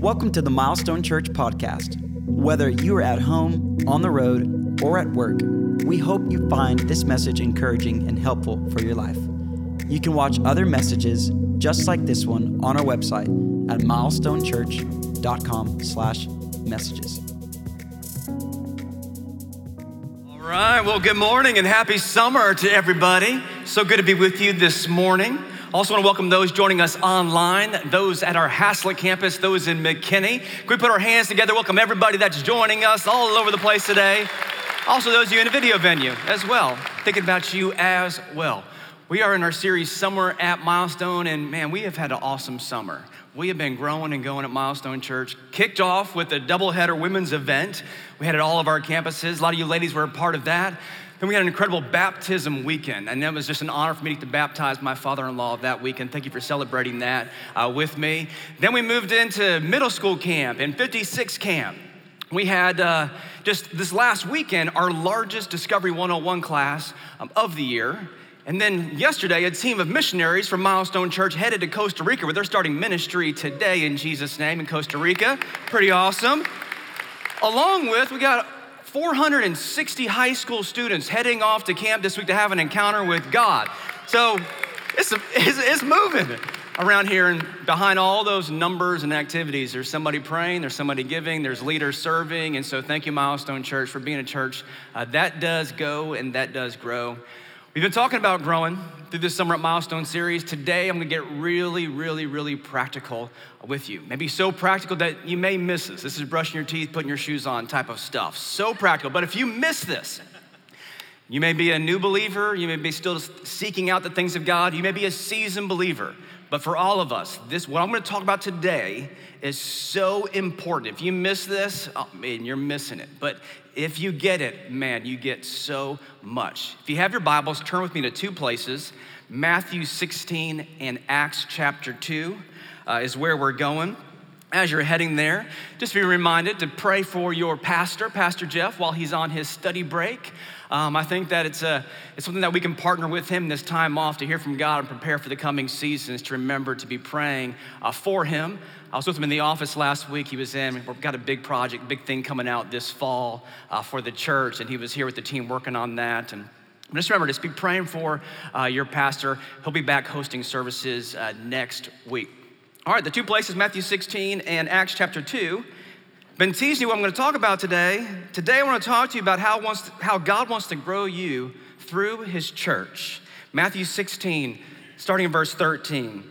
Welcome to the Milestone Church podcast. Whether you are at home, on the road, or at work, we hope you find this message encouraging and helpful for your life. You can watch other messages just like this one on our website at milestonechurch.com/messages. All right, well, good morning and happy summer to everybody. So good to be with you this morning. Also, want to welcome those joining us online, those at our Haslet campus, those in McKinney. Can we put our hands together? Welcome everybody that's joining us all over the place today. Also, those of you in a video venue as well, thinking about you as well. We are in our series Summer at Milestone, and man, we have had an awesome summer. We have been growing and going at Milestone Church. Kicked off with a doubleheader women's event. We had it all of our campuses. A lot of you ladies were a part of that. Then we had an incredible baptism weekend, and it was just an honor for me to baptize my father in law that weekend. Thank you for celebrating that uh, with me. Then we moved into middle school camp and 56 camp. We had uh, just this last weekend our largest Discovery 101 class um, of the year. And then yesterday, a team of missionaries from Milestone Church headed to Costa Rica, where they're starting ministry today in Jesus' name in Costa Rica. Pretty awesome. Along with, we got 460 high school students heading off to camp this week to have an encounter with God. So it's, it's, it's moving around here, and behind all those numbers and activities, there's somebody praying, there's somebody giving, there's leaders serving. And so, thank you, Milestone Church, for being a church uh, that does go and that does grow. We've been talking about growing through this Summer at Milestone series. Today, I'm gonna get really, really, really practical with you. Maybe so practical that you may miss this. This is brushing your teeth, putting your shoes on type of stuff. So practical. But if you miss this, you may be a new believer, you may be still seeking out the things of God, you may be a seasoned believer. But for all of us, this what I'm going to talk about today is so important. If you miss this, oh man, you're missing it. But if you get it, man, you get so much. If you have your Bibles, turn with me to two places. Matthew 16 and Acts chapter 2 uh, is where we're going. As you're heading there, just be reminded to pray for your pastor, Pastor Jeff, while he's on his study break. Um, I think that it's, a, it's something that we can partner with him this time off to hear from God and prepare for the coming seasons, to remember to be praying uh, for him. I was with him in the office last week. He was in, we've got a big project, big thing coming out this fall uh, for the church, and he was here with the team working on that. And just remember, just be praying for uh, your pastor. He'll be back hosting services uh, next week. All right, the two places, Matthew 16 and Acts chapter 2 been teasing you what I'm going to talk about today. Today, I want to talk to you about how, wants to, how God wants to grow you through his church. Matthew 16, starting in verse 13,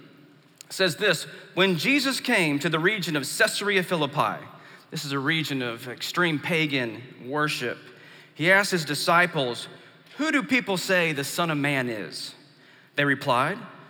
says this When Jesus came to the region of Caesarea Philippi, this is a region of extreme pagan worship, he asked his disciples, Who do people say the Son of Man is? They replied,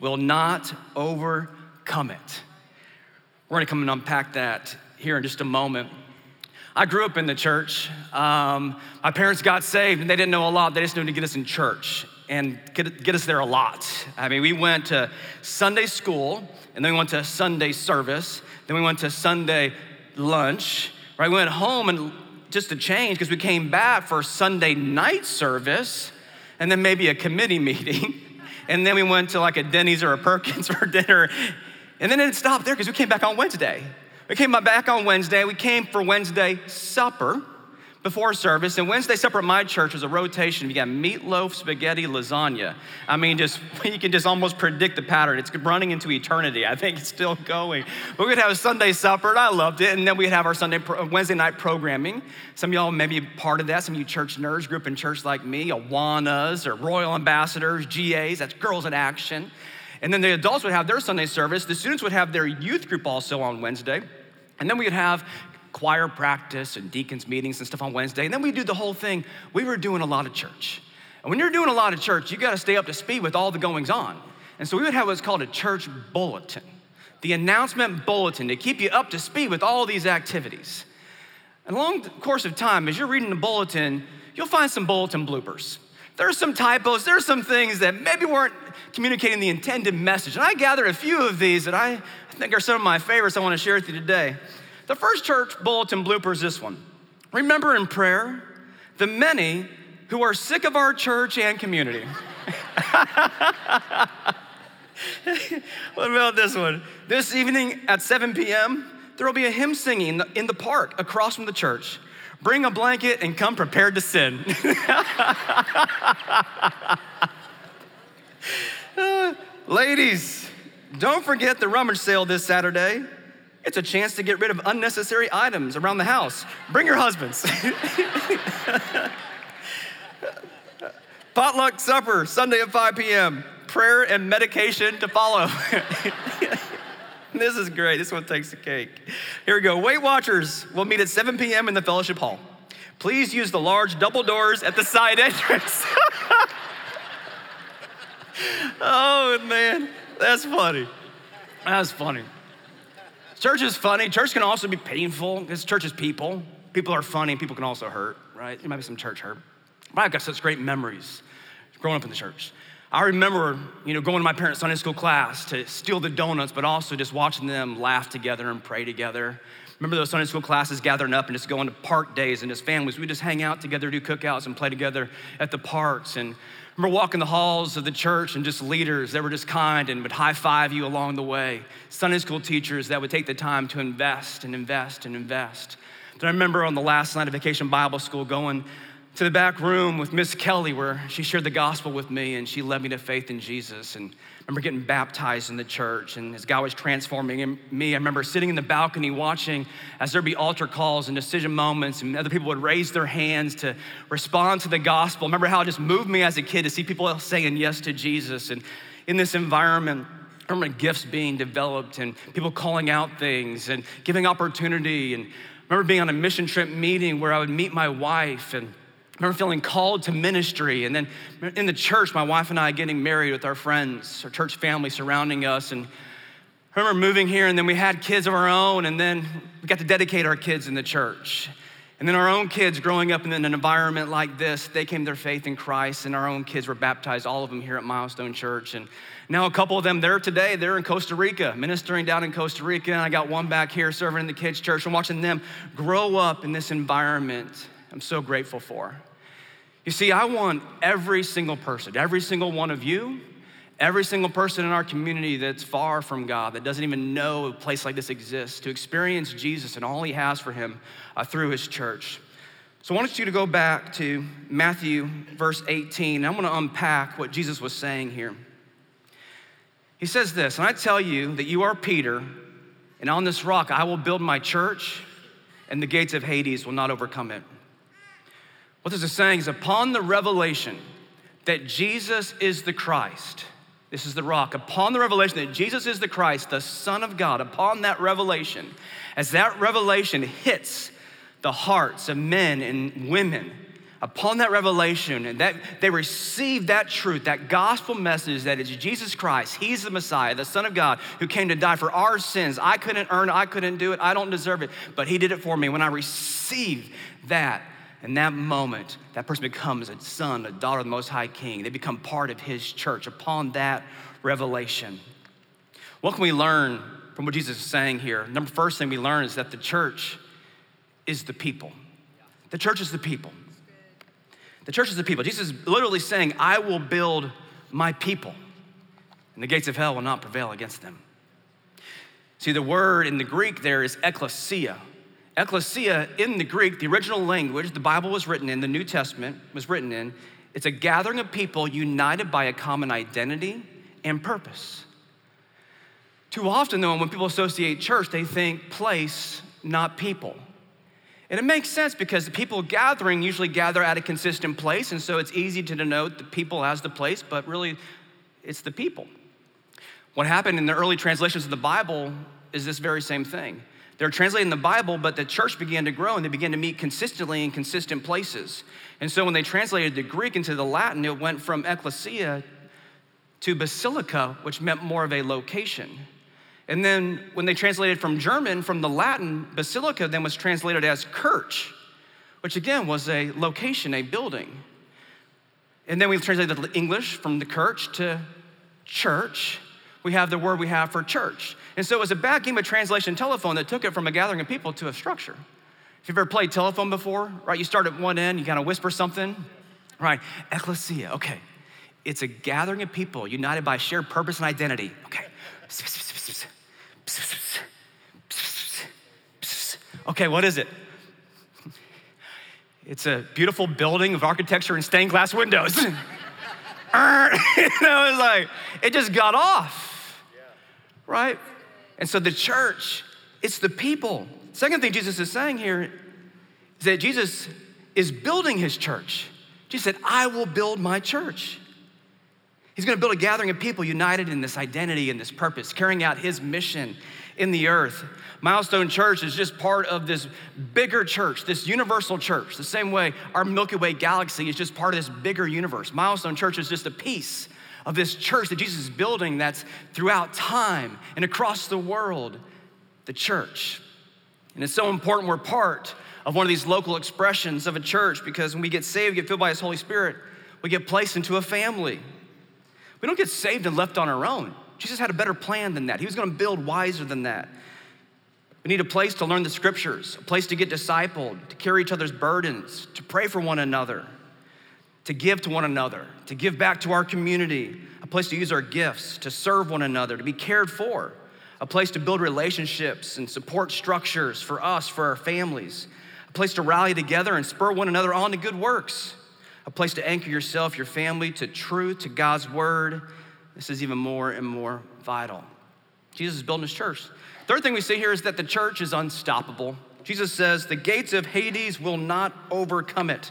will not overcome it. We're gonna come and unpack that here in just a moment. I grew up in the church. Um, my parents got saved and they didn't know a lot. They just knew to get us in church and get, get us there a lot. I mean, we went to Sunday school and then we went to Sunday service. Then we went to Sunday lunch, right? We went home and just to change because we came back for Sunday night service and then maybe a committee meeting. And then we went to like a Denny's or a Perkins for dinner. And then it stopped there because we came back on Wednesday. We came back on Wednesday. We came for Wednesday supper before service. And Wednesday supper at my church was a rotation. You got meatloaf, spaghetti, lasagna. I mean, just you can just almost predict the pattern. It's running into eternity. I think it's still going. But we'd have a Sunday supper, and I loved it. And then we'd have our Sunday Wednesday night programming. Some of y'all may be part of that. Some of you church nerds grew up in church like me, Awanas or Royal Ambassadors, GAs. That's Girls in Action. And then the adults would have their Sunday service. The students would have their youth group also on Wednesday. And then we'd have choir practice and deacons meetings and stuff on Wednesday. And then we do the whole thing. We were doing a lot of church. And when you're doing a lot of church, you got to stay up to speed with all the goings on. And so we would have what's called a church bulletin. the announcement bulletin to keep you up to speed with all these activities. And along the course of time, as you're reading the bulletin, you'll find some bulletin bloopers. There are some typos, there are some things that maybe weren't communicating the intended message. And I gathered a few of these that I think are some of my favorites I want to share with you today. The first church bulletin blooper is this one. Remember in prayer the many who are sick of our church and community. what about this one? This evening at 7 p.m., there will be a hymn singing in the park across from the church. Bring a blanket and come prepared to sin. uh, ladies, don't forget the rummage sale this Saturday. It's a chance to get rid of unnecessary items around the house. Bring your husbands. Potluck supper, Sunday at 5 p.m. Prayer and medication to follow. this is great. This one takes the cake. Here we go. Weight Watchers will meet at 7 p.m. in the fellowship hall. Please use the large double doors at the side entrance. oh, man. That's funny. That's funny. Church is funny. Church can also be painful because church is people. People are funny. People can also hurt, right? There might be some church hurt. But I've got such great memories growing up in the church. I remember, you know, going to my parents' Sunday school class to steal the donuts, but also just watching them laugh together and pray together. Remember those Sunday school classes gathering up and just going to park days and as families. We just hang out together, do cookouts, and play together at the parks. And remember walking the halls of the church and just leaders that were just kind and would high five you along the way. Sunday school teachers that would take the time to invest and invest and invest. Then I remember on the last night of vacation Bible school going to the back room with Miss Kelly where she shared the gospel with me and she led me to faith in Jesus. And I remember getting baptized in the church and as God was transforming me, I remember sitting in the balcony watching as there'd be altar calls and decision moments and other people would raise their hands to respond to the gospel. I remember how it just moved me as a kid to see people saying yes to Jesus. And in this environment, I remember gifts being developed and people calling out things and giving opportunity. And I remember being on a mission trip meeting where I would meet my wife and remember feeling called to ministry. And then in the church, my wife and I getting married with our friends, our church family surrounding us. And I remember moving here, and then we had kids of our own, and then we got to dedicate our kids in the church. And then our own kids growing up in an environment like this, they came their faith in Christ, and our own kids were baptized, all of them here at Milestone Church. And now a couple of them there today, they're in Costa Rica, ministering down in Costa Rica. And I got one back here serving in the kids' church and watching them grow up in this environment. I'm so grateful for. You see, I want every single person, every single one of you, every single person in our community that's far from God, that doesn't even know a place like this exists, to experience Jesus and all he has for him uh, through his church. So I want you to go back to Matthew, verse 18. I'm going to unpack what Jesus was saying here. He says this, and I tell you that you are Peter, and on this rock I will build my church, and the gates of Hades will not overcome it. What this is saying is upon the revelation that Jesus is the Christ, this is the rock, upon the revelation that Jesus is the Christ, the Son of God, upon that revelation, as that revelation hits the hearts of men and women, upon that revelation and that they receive that truth that gospel message that it's jesus christ he's the messiah the son of god who came to die for our sins. I couldn't earn it. I couldn't do it. I don't deserve it. But he did it for me. When i receive that in that moment, that person becomes a son, a daughter of the Most High King. They become part of His church upon that revelation. What can we learn from what Jesus is saying here? Number first thing we learn is that the church is the people. The church is the people. The church is the people. Jesus is literally saying, I will build my people, and the gates of hell will not prevail against them. See, the word in the Greek there is ekklesia, Ecclesia in the Greek, the original language the Bible was written in, the New Testament was written in, it's a gathering of people united by a common identity and purpose. Too often, though, when people associate church, they think place, not people. And it makes sense because the people gathering usually gather at a consistent place, and so it's easy to denote the people as the place, but really it's the people. What happened in the early translations of the Bible is this very same thing. They were translating the Bible, but the church began to grow and they began to meet consistently in consistent places. And so when they translated the Greek into the Latin, it went from ecclesia to basilica, which meant more of a location. And then when they translated from German, from the Latin, basilica then was translated as kirch, which again was a location, a building. And then we translated the English from the kirch to church. We have the word we have for church. And so it was a bad game of translation telephone that took it from a gathering of people to a structure. If you've ever played telephone before, right? You start at one end, you kind of whisper something, right? Ecclesia, okay. It's a gathering of people united by shared purpose and identity. Okay. Okay, what is it? It's a beautiful building of architecture and stained glass windows. you know, like, it just got off, right? And so the church, it's the people. Second thing Jesus is saying here is that Jesus is building his church. Jesus said, I will build my church. He's gonna build a gathering of people united in this identity and this purpose, carrying out his mission in the earth. Milestone Church is just part of this bigger church, this universal church. The same way our Milky Way galaxy is just part of this bigger universe. Milestone Church is just a piece of this church that Jesus is building that's throughout time and across the world, the church. And it's so important we're part of one of these local expressions of a church because when we get saved, get filled by His Holy Spirit, we get placed into a family. We don't get saved and left on our own. Jesus had a better plan than that. He was going to build wiser than that. We need a place to learn the scriptures, a place to get discipled, to carry each other's burdens, to pray for one another, to give to one another, to give back to our community, a place to use our gifts, to serve one another, to be cared for, a place to build relationships and support structures for us, for our families, a place to rally together and spur one another on to good works, a place to anchor yourself, your family to truth, to God's word. This is even more and more vital. Jesus is building his church. Third thing we see here is that the church is unstoppable. Jesus says, The gates of Hades will not overcome it.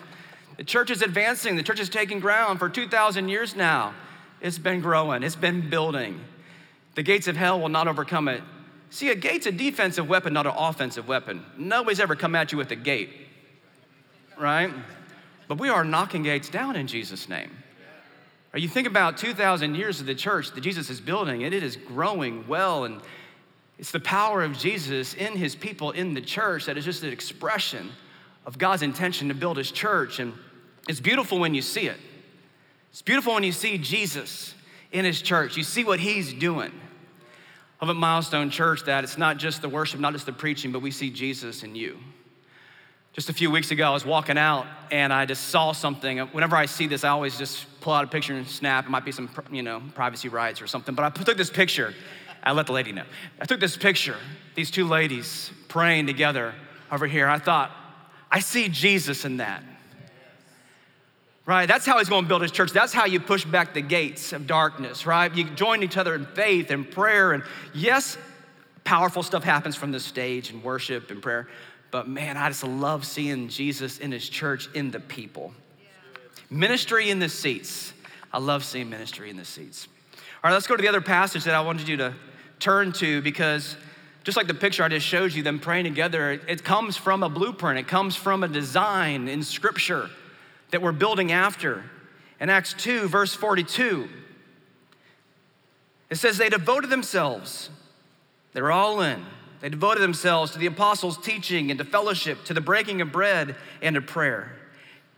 The church is advancing, the church is taking ground for 2,000 years now. It's been growing, it's been building. The gates of hell will not overcome it. See, a gate's a defensive weapon, not an offensive weapon. Nobody's ever come at you with a gate, right? But we are knocking gates down in Jesus' name. Or you think about 2,000 years of the church that Jesus is building, and it is growing well and it's the power of Jesus in his people in the church that is just an expression of God's intention to build his church. And it's beautiful when you see it. It's beautiful when you see Jesus in his church. You see what he's doing. Of a milestone church that it's not just the worship, not just the preaching, but we see Jesus in you. Just a few weeks ago, I was walking out and I just saw something. Whenever I see this, I always just pull out a picture and snap. It might be some, you know, privacy rights or something. But I took this picture I let the lady know. I took this picture, these two ladies praying together over here. I thought, I see Jesus in that. Right? That's how he's going to build his church. That's how you push back the gates of darkness, right? You join each other in faith and prayer. And yes, powerful stuff happens from the stage and worship and prayer. But man, I just love seeing Jesus in his church in the people. Ministry in the seats. I love seeing ministry in the seats. All right, let's go to the other passage that I wanted you to turn to because just like the picture I just showed you, them praying together, it comes from a blueprint, it comes from a design in Scripture that we're building after. In Acts 2, verse 42, it says, They devoted themselves, they were all in. They devoted themselves to the apostles' teaching and to fellowship, to the breaking of bread and to prayer.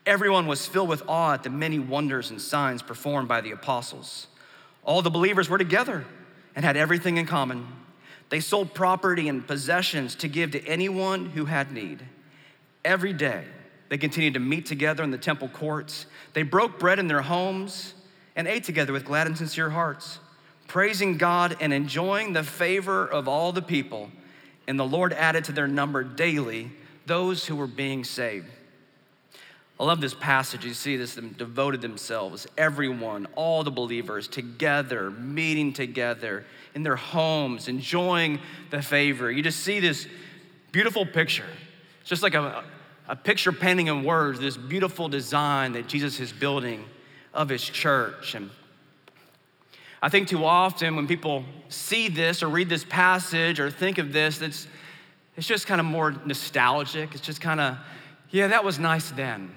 Everyone was filled with awe at the many wonders and signs performed by the apostles. All the believers were together and had everything in common. They sold property and possessions to give to anyone who had need. Every day, they continued to meet together in the temple courts. They broke bread in their homes and ate together with glad and sincere hearts, praising God and enjoying the favor of all the people. And the Lord added to their number daily those who were being saved. I love this passage. You see this, them devoted themselves, everyone, all the believers together, meeting together in their homes, enjoying the favor. You just see this beautiful picture. It's just like a, a picture painting in words, this beautiful design that Jesus is building of his church. And I think too often when people see this or read this passage or think of this, it's, it's just kind of more nostalgic. It's just kind of, yeah, that was nice then.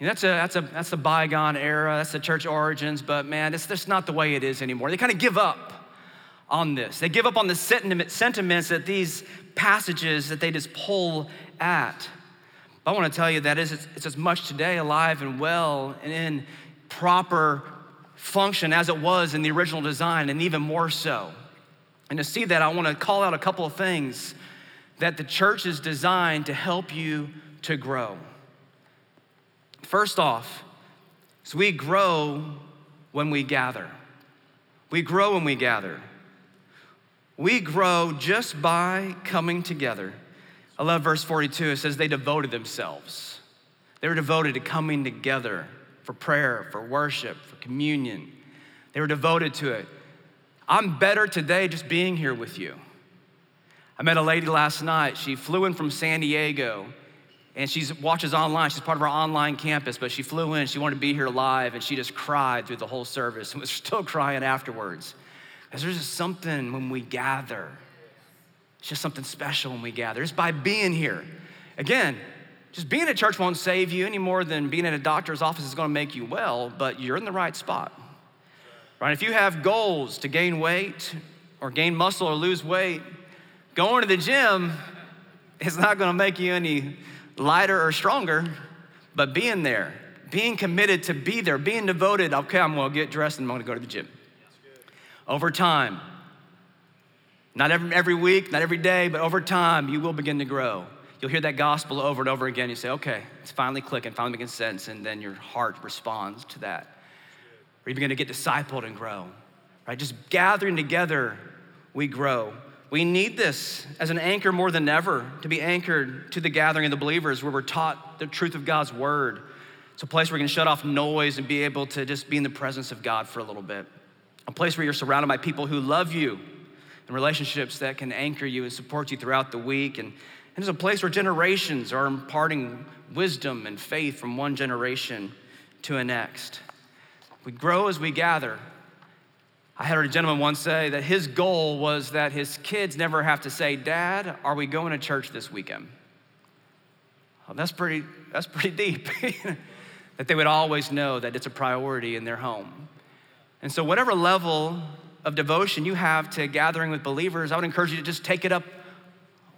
You know, that's, a, that's, a, that's the bygone era, that's the church origins, but man, it's just not the way it is anymore. They kind of give up on this. They give up on the sentiments that these passages that they just pull at. I want to tell you that it's, it's as much today alive and well and in proper function as it was in the original design, and even more so. And to see that, I want to call out a couple of things that the church is designed to help you to grow. First off, so we grow when we gather. We grow when we gather. We grow just by coming together. I love verse 42. It says they devoted themselves. They were devoted to coming together for prayer, for worship, for communion. They were devoted to it. I'm better today just being here with you. I met a lady last night. She flew in from San Diego and she watches online. She's part of our online campus, but she flew in. She wanted to be here live and she just cried through the whole service and was still crying afterwards. Because there's just something when we gather. It's just something special when we gather. It's by being here. Again, just being at church won't save you any more than being at a doctor's office is going to make you well, but you're in the right spot. Right? If you have goals to gain weight or gain muscle or lose weight, going to the gym is not going to make you any lighter or stronger, but being there, being committed to be there, being devoted, okay, I'm gonna get dressed and I'm gonna go to the gym. Over time, not every, every week, not every day, but over time, you will begin to grow. You'll hear that gospel over and over again. You say, okay, it's finally clicking, finally making sense, and then your heart responds to that. Or you begin to get discipled and grow, right? Just gathering together, we grow. We need this as an anchor more than ever to be anchored to the gathering of the believers where we're taught the truth of God's word. It's a place where we can shut off noise and be able to just be in the presence of God for a little bit. A place where you're surrounded by people who love you and relationships that can anchor you and support you throughout the week. And, and it's a place where generations are imparting wisdom and faith from one generation to the next. We grow as we gather, I heard a gentleman once say that his goal was that his kids never have to say, Dad, are we going to church this weekend? Well, that's pretty, that's pretty deep. that they would always know that it's a priority in their home. And so, whatever level of devotion you have to gathering with believers, I would encourage you to just take it up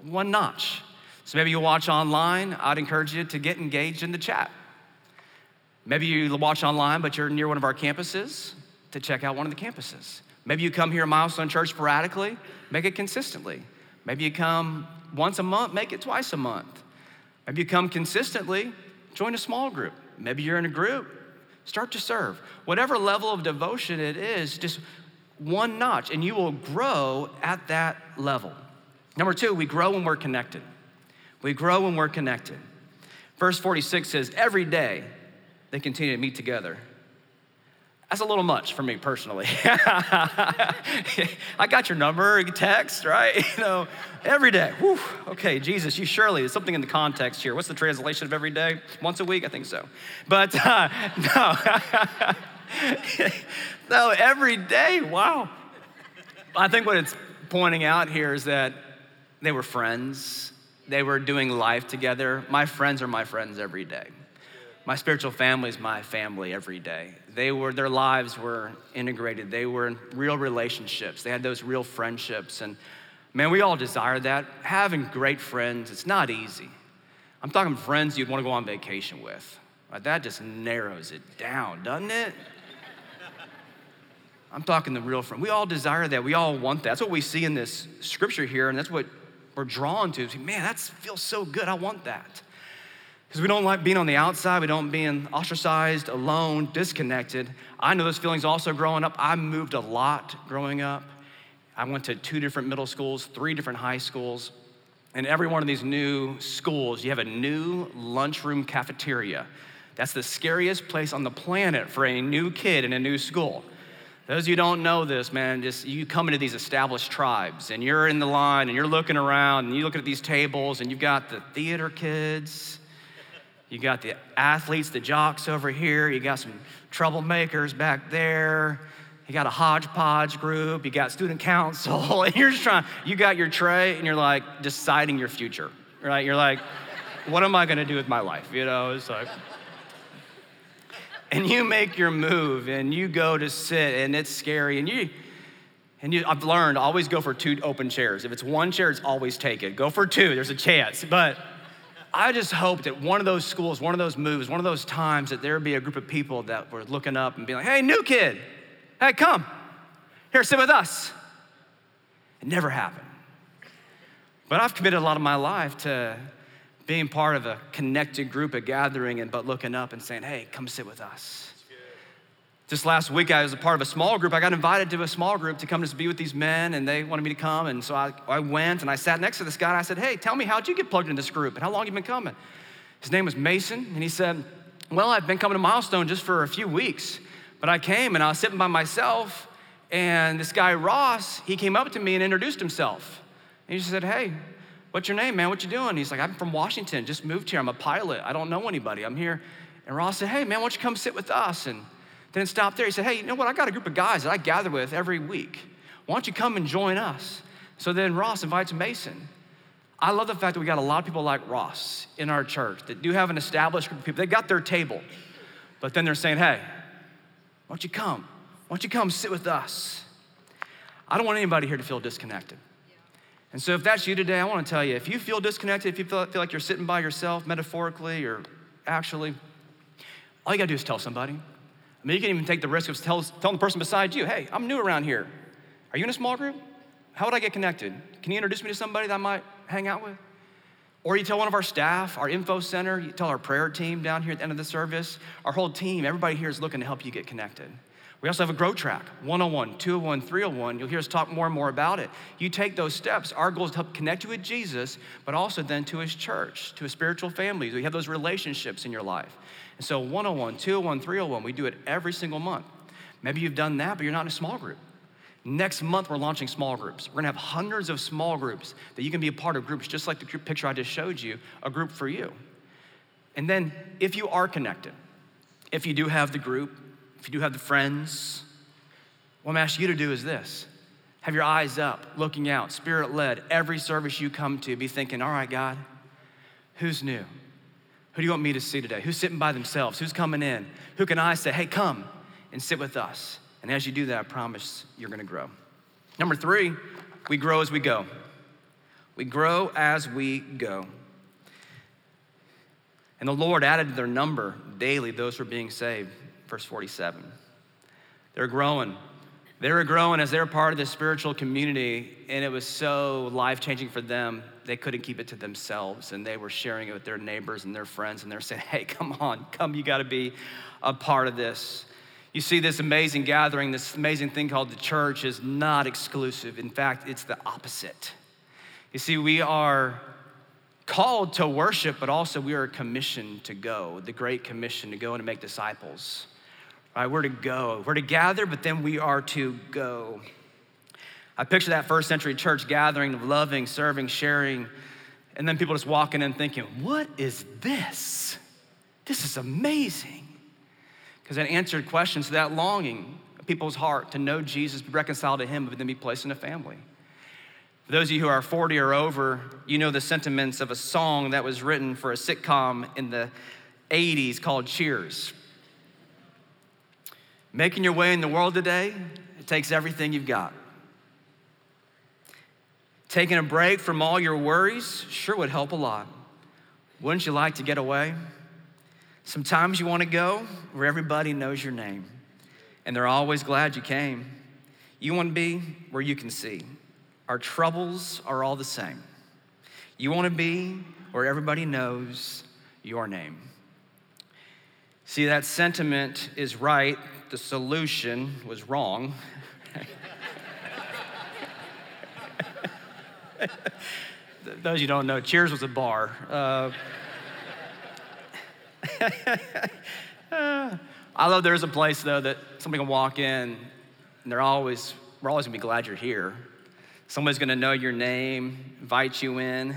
one notch. So, maybe you watch online, I'd encourage you to get engaged in the chat. Maybe you watch online, but you're near one of our campuses to check out one of the campuses. Maybe you come here at Milestone Church sporadically, make it consistently. Maybe you come once a month, make it twice a month. Maybe you come consistently, join a small group. Maybe you're in a group, start to serve. Whatever level of devotion it is, just one notch, and you will grow at that level. Number two, we grow when we're connected. We grow when we're connected. Verse 46 says, Every day they continue to meet together that's a little much for me personally. I got your number, text, right? You know, every day. Whew. Okay, Jesus, you surely, there's something in the context here. What's the translation of every day? Once a week? I think so. But uh, no. no, every day. Wow. I think what it's pointing out here is that they were friends. They were doing life together. My friends are my friends every day. My spiritual family is my family every day. They were, their lives were integrated. They were in real relationships. They had those real friendships. And man, we all desire that. Having great friends, it's not easy. I'm talking friends you'd want to go on vacation with. That just narrows it down, doesn't it? I'm talking the real friend. We all desire that. We all want that. That's what we see in this scripture here, and that's what we're drawn to. Man, that feels so good. I want that. Because we don't like being on the outside, we don't being ostracized, alone, disconnected. I know those feelings also growing up. I moved a lot growing up. I went to two different middle schools, three different high schools. And every one of these new schools, you have a new lunchroom cafeteria. That's the scariest place on the planet for a new kid in a new school. Those of you don't know this, man, just you come into these established tribes and you're in the line and you're looking around and you look at these tables and you've got the theater kids you got the athletes, the jocks over here. You got some troublemakers back there. You got a hodgepodge group. You got student council. And you're just trying, you got your tray and you're like deciding your future, right? You're like, what am I to do with my life? You know, it's like, and you make your move and you go to sit and it's scary and you, And you, I've learned always go for two open chairs. If it's one chair, it's always taken. Go for two, there's a chance. But I just hope that one of those schools, one of those moves, one of those times that there would be a group of people that were looking up and being like, hey, new kid, hey, come, here, sit with us. It never happened. But I've committed a lot of my life to being part of a connected group, a gathering, and but looking up and saying, hey, come sit with us. Just last week, I was a part of a small group. I got invited to a small group to come just be with these men, and they wanted me to come. And so I, I went and I sat next to this guy, and I said, Hey, tell me, how'd you get plugged in this group? And how long you been coming? His name was Mason, and he said, Well, I've been coming to Milestone just for a few weeks, but I came and I was sitting by myself, and this guy, Ross, he came up to me and introduced himself. And he just said, Hey, what's your name, man? What you doing? He's like, I'm from Washington, just moved here. I'm a pilot. I don't know anybody. I'm here. And Ross said, Hey, man, why don't you come sit with us? And didn't stop there. He said, Hey, you know what? I got a group of guys that I gather with every week. Why don't you come and join us? So then Ross invites Mason. I love the fact that we got a lot of people like Ross in our church that do have an established group of people. They got their table, but then they're saying, Hey, why don't you come? Why don't you come sit with us? I don't want anybody here to feel disconnected. And so, if that's you today, I want to tell you if you feel disconnected, if you feel, like you're sitting by yourself, metaphorically or actually, all you got to do is tell somebody. I mean, you can even take the risk of tell, telling the person beside you, hey, I'm new around here. Are you in a small group? How would I get connected? Can you introduce me to somebody that I might hang out with? Or you tell one of our staff, our info center, you tell our prayer team down here at the end of the service, our whole team, everybody here is looking to help you get connected. We also have a grow track 101, 201, 301. You'll hear us talk more and more about it. You take those steps. Our goal is to help connect you with Jesus, but also then to his church, to his spiritual families. We have those relationships in your life. And so 101, 201, 301, we do it every single month. Maybe you've done that, but you're not in a small group. Next month, we're launching small groups. We're gonna have hundreds of small groups that you can be a part of groups, just like the picture I just showed you, a group for you. And then, if you are connected, if you do have the group, if you do have the friends, what I'm asking you to do is this have your eyes up, looking out, spirit led. Every service you come to, be thinking, all right, God, who's new? Who do you want me to see today? Who's sitting by themselves? Who's coming in? Who can I say, hey, come and sit with us? And as you do that, I promise you're gonna grow. Number three, we grow as we go. We grow as we go. And the Lord added to their number daily those who are being saved. Verse 47. They're growing. They were growing as they're part of the spiritual community, and it was so life changing for them they couldn't keep it to themselves and they were sharing it with their neighbors and their friends and they're saying, hey, come on, come, you got to be a part of this. You see, this amazing gathering, this amazing thing called the church is not exclusive. In fact, it's the opposite. You see, we are called to worship, but also we are commissioned to go, the Great Commission to go and to make disciples. Right? We're to go. We're to gather, but then we are to go. I picture that first century church gathering of loving, serving, sharing, and then people just walking in thinking, what is this? This is amazing. Because it answered questions to that longing of people's heart to know Jesus, be reconciled to Him, but then be placed in a family. For those of you who are 40 or over, you know the sentiments of a song that was written for a sitcom in the 80s called Cheers. Making your way in the world today, it takes everything you've got. Taking a break from all your worries sure would help a lot. Wouldn't you like to get away? Sometimes you want to go where everybody knows your name and they're always glad you came. You want to be where you can see. Our troubles are all the same. You want to be where everybody knows your name. See, that sentiment is right, the solution was wrong. Those you don't know, Cheers was a bar. Uh, I love there's a place though that somebody can walk in and they're always, we're always gonna be glad you're here. Somebody's gonna know your name, invite you in.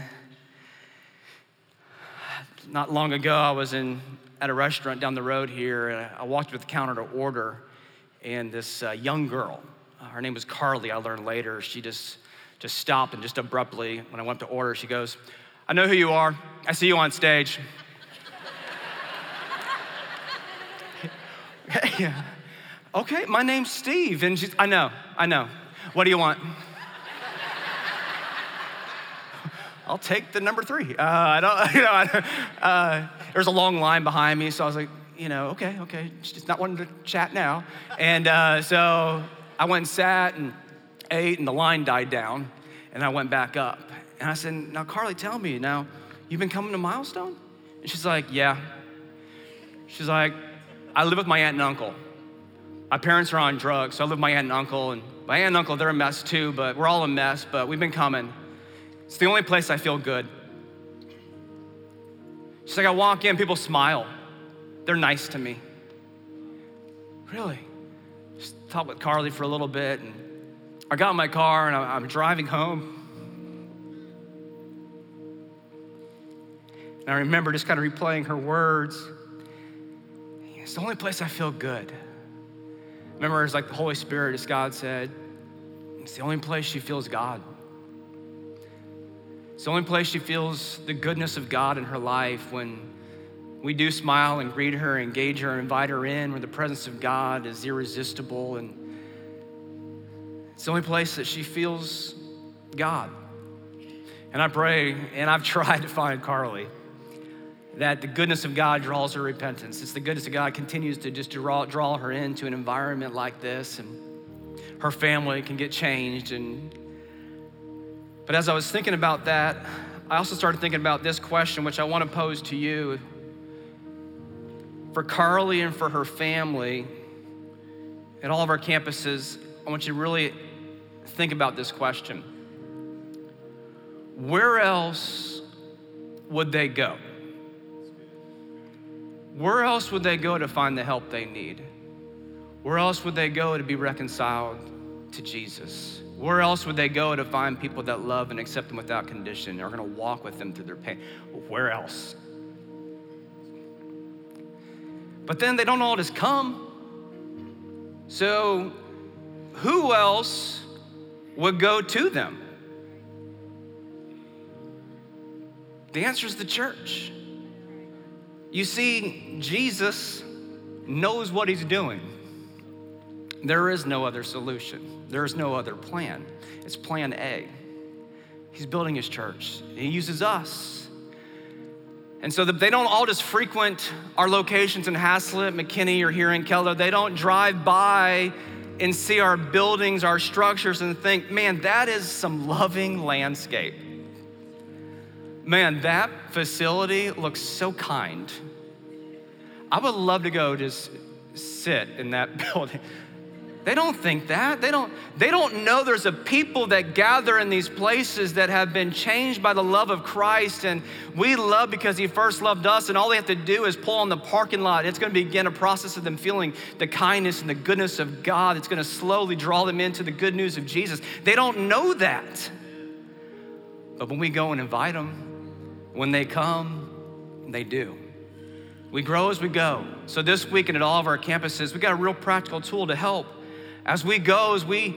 Not long ago, I was in at a restaurant down the road here, and I walked to the counter to order, and this uh, young girl, uh, her name was Carly, I learned later, she just just stopped and just abruptly, when I went to order, she goes, I know who you are. I see you on stage. yeah. Okay, my name's Steve. And she's, I know, I know. What do you want? I'll take the number three. Uh, I don't, you know, I, uh, there's a long line behind me, so I was like, you know, okay, okay, she's not wanting to chat now. And uh, so I went and sat and ate, and the line died down, and I went back up. And I said, now, Carly, tell me, now, you've been coming to Milestone? And she's like, yeah. She's like, I live with my aunt and uncle. My parents are on drugs, so I live with my aunt and uncle, and my aunt and uncle, they're a mess too, but we're all a mess, but we've been coming. It's the only place I feel good. She's like, I walk in, people smile. They're nice to me. Really? Just talked with Carly for a little bit, and I got in my car and I'm driving home. And I remember just kind of replaying her words. It's the only place I feel good. Remember, it's like the Holy Spirit, as God said, it's the only place she feels God. It's the only place she feels the goodness of God in her life when we do smile and greet her, engage her, invite her in, where the presence of God is irresistible. And it's the only place that she feels God. And I pray, and I've tried to find Carly, that the goodness of God draws her repentance. It's the goodness of God continues to just draw, draw her into an environment like this, and her family can get changed and but as I was thinking about that, I also started thinking about this question, which I want to pose to you. For Carly and for her family at all of our campuses, I want you to really think about this question Where else would they go? Where else would they go to find the help they need? Where else would they go to be reconciled to Jesus? Where else would they go to find people that love and accept them without condition? and Are going to walk with them through their pain. Where else? But then they don't all just come. So, who else would go to them? The answer is the church. You see, Jesus knows what he's doing. There is no other solution, there is no other plan. It's plan A. He's building his church, he uses us. And so they don't all just frequent our locations in Haslet, McKinney, or here in Keller. They don't drive by and see our buildings, our structures, and think, man, that is some loving landscape. Man, that facility looks so kind. I would love to go just sit in that building. They don't think that. They don't, they don't know there's a people that gather in these places that have been changed by the love of Christ. And we love because He first loved us. And all they have to do is pull on the parking lot. It's going to begin a process of them feeling the kindness and the goodness of God. It's going to slowly draw them into the good news of Jesus. They don't know that. But when we go and invite them, when they come, they do. We grow as we go. So this week and at all of our campuses, we got a real practical tool to help as we go, as we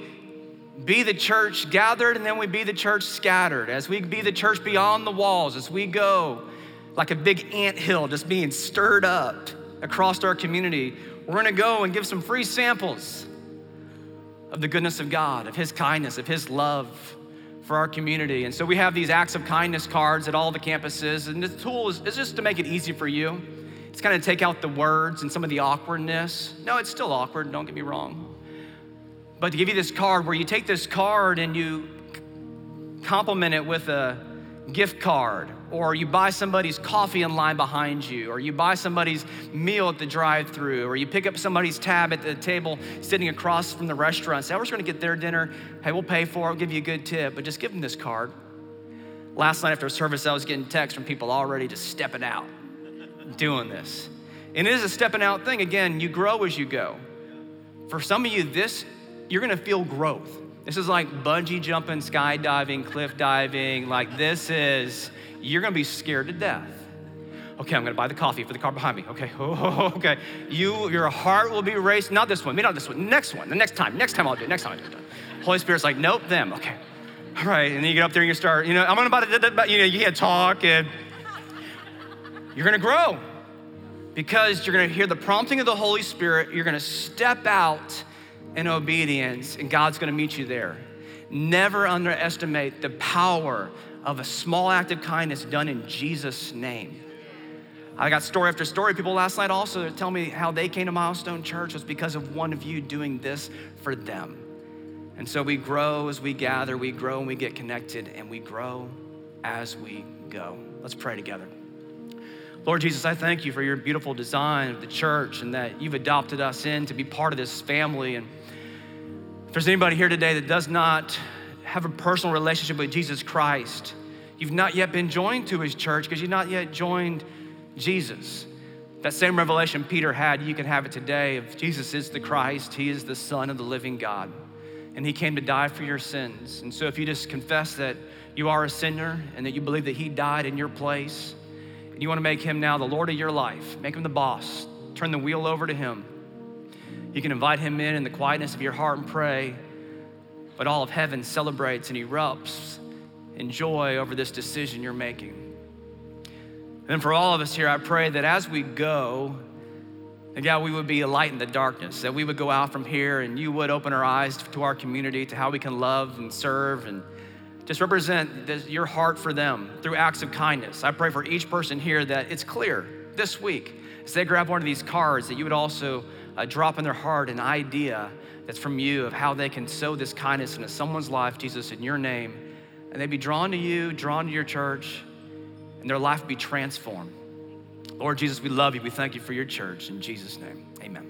be the church gathered and then we be the church scattered, as we be the church beyond the walls, as we go like a big ant hill just being stirred up across our community, we're gonna go and give some free samples of the goodness of God, of His kindness, of His love for our community. And so we have these acts of kindness cards at all the campuses, and the tool is, is just to make it easy for you. It's kind of take out the words and some of the awkwardness. No, it's still awkward, don't get me wrong but to give you this card where you take this card and you complement it with a gift card, or you buy somebody's coffee in line behind you, or you buy somebody's meal at the drive through, or you pick up somebody's tab at the table sitting across from the restaurant. Say, was going to get their dinner. Hey, we'll pay for it, we'll give you a good tip, but just give them this card. Last night after service, I was getting texts from people already just stepping out, doing this. And it is a stepping out thing. Again, you grow as you go. For some of you, this you're gonna feel growth. This is like bungee jumping, skydiving, cliff diving. Like this is, you're gonna be scared to death. Okay, I'm gonna buy the coffee for the car behind me. Okay, oh, okay. You, your heart will be racing. Not this one, maybe not this one. Next one, the next time. Next time I'll do it. Next time I'll do it. Holy Spirit's like, nope, them. Okay, all right. And then you get up there and you start, you know, I'm gonna you know, you can't talk and you're gonna grow because you're gonna hear the prompting of the Holy Spirit. You're gonna step out in obedience, and God's gonna meet you there. Never underestimate the power of a small act of kindness done in Jesus' name. I got story after story. People last night also tell me how they came to Milestone Church was because of one of you doing this for them. And so we grow as we gather, we grow and we get connected, and we grow as we go. Let's pray together. Lord Jesus, I thank you for your beautiful design of the church and that you've adopted us in to be part of this family. And if there's anybody here today that does not have a personal relationship with Jesus Christ, you've not yet been joined to his church because you've not yet joined Jesus. That same revelation Peter had, you can have it today. If Jesus is the Christ, he is the Son of the living God, and he came to die for your sins. And so if you just confess that you are a sinner and that you believe that he died in your place, you want to make him now the Lord of your life, make him the boss, turn the wheel over to him. You can invite him in in the quietness of your heart and pray, but all of heaven celebrates and erupts in joy over this decision you're making. And for all of us here, I pray that as we go, that God, we would be a light in the darkness, that we would go out from here and you would open our eyes to our community, to how we can love and serve and just represent this, your heart for them through acts of kindness. I pray for each person here that it's clear this week as they grab one of these cards that you would also uh, drop in their heart an idea that's from you of how they can sow this kindness into someone's life, Jesus, in your name, and they'd be drawn to you, drawn to your church, and their life be transformed. Lord Jesus, we love you. We thank you for your church. In Jesus' name, amen.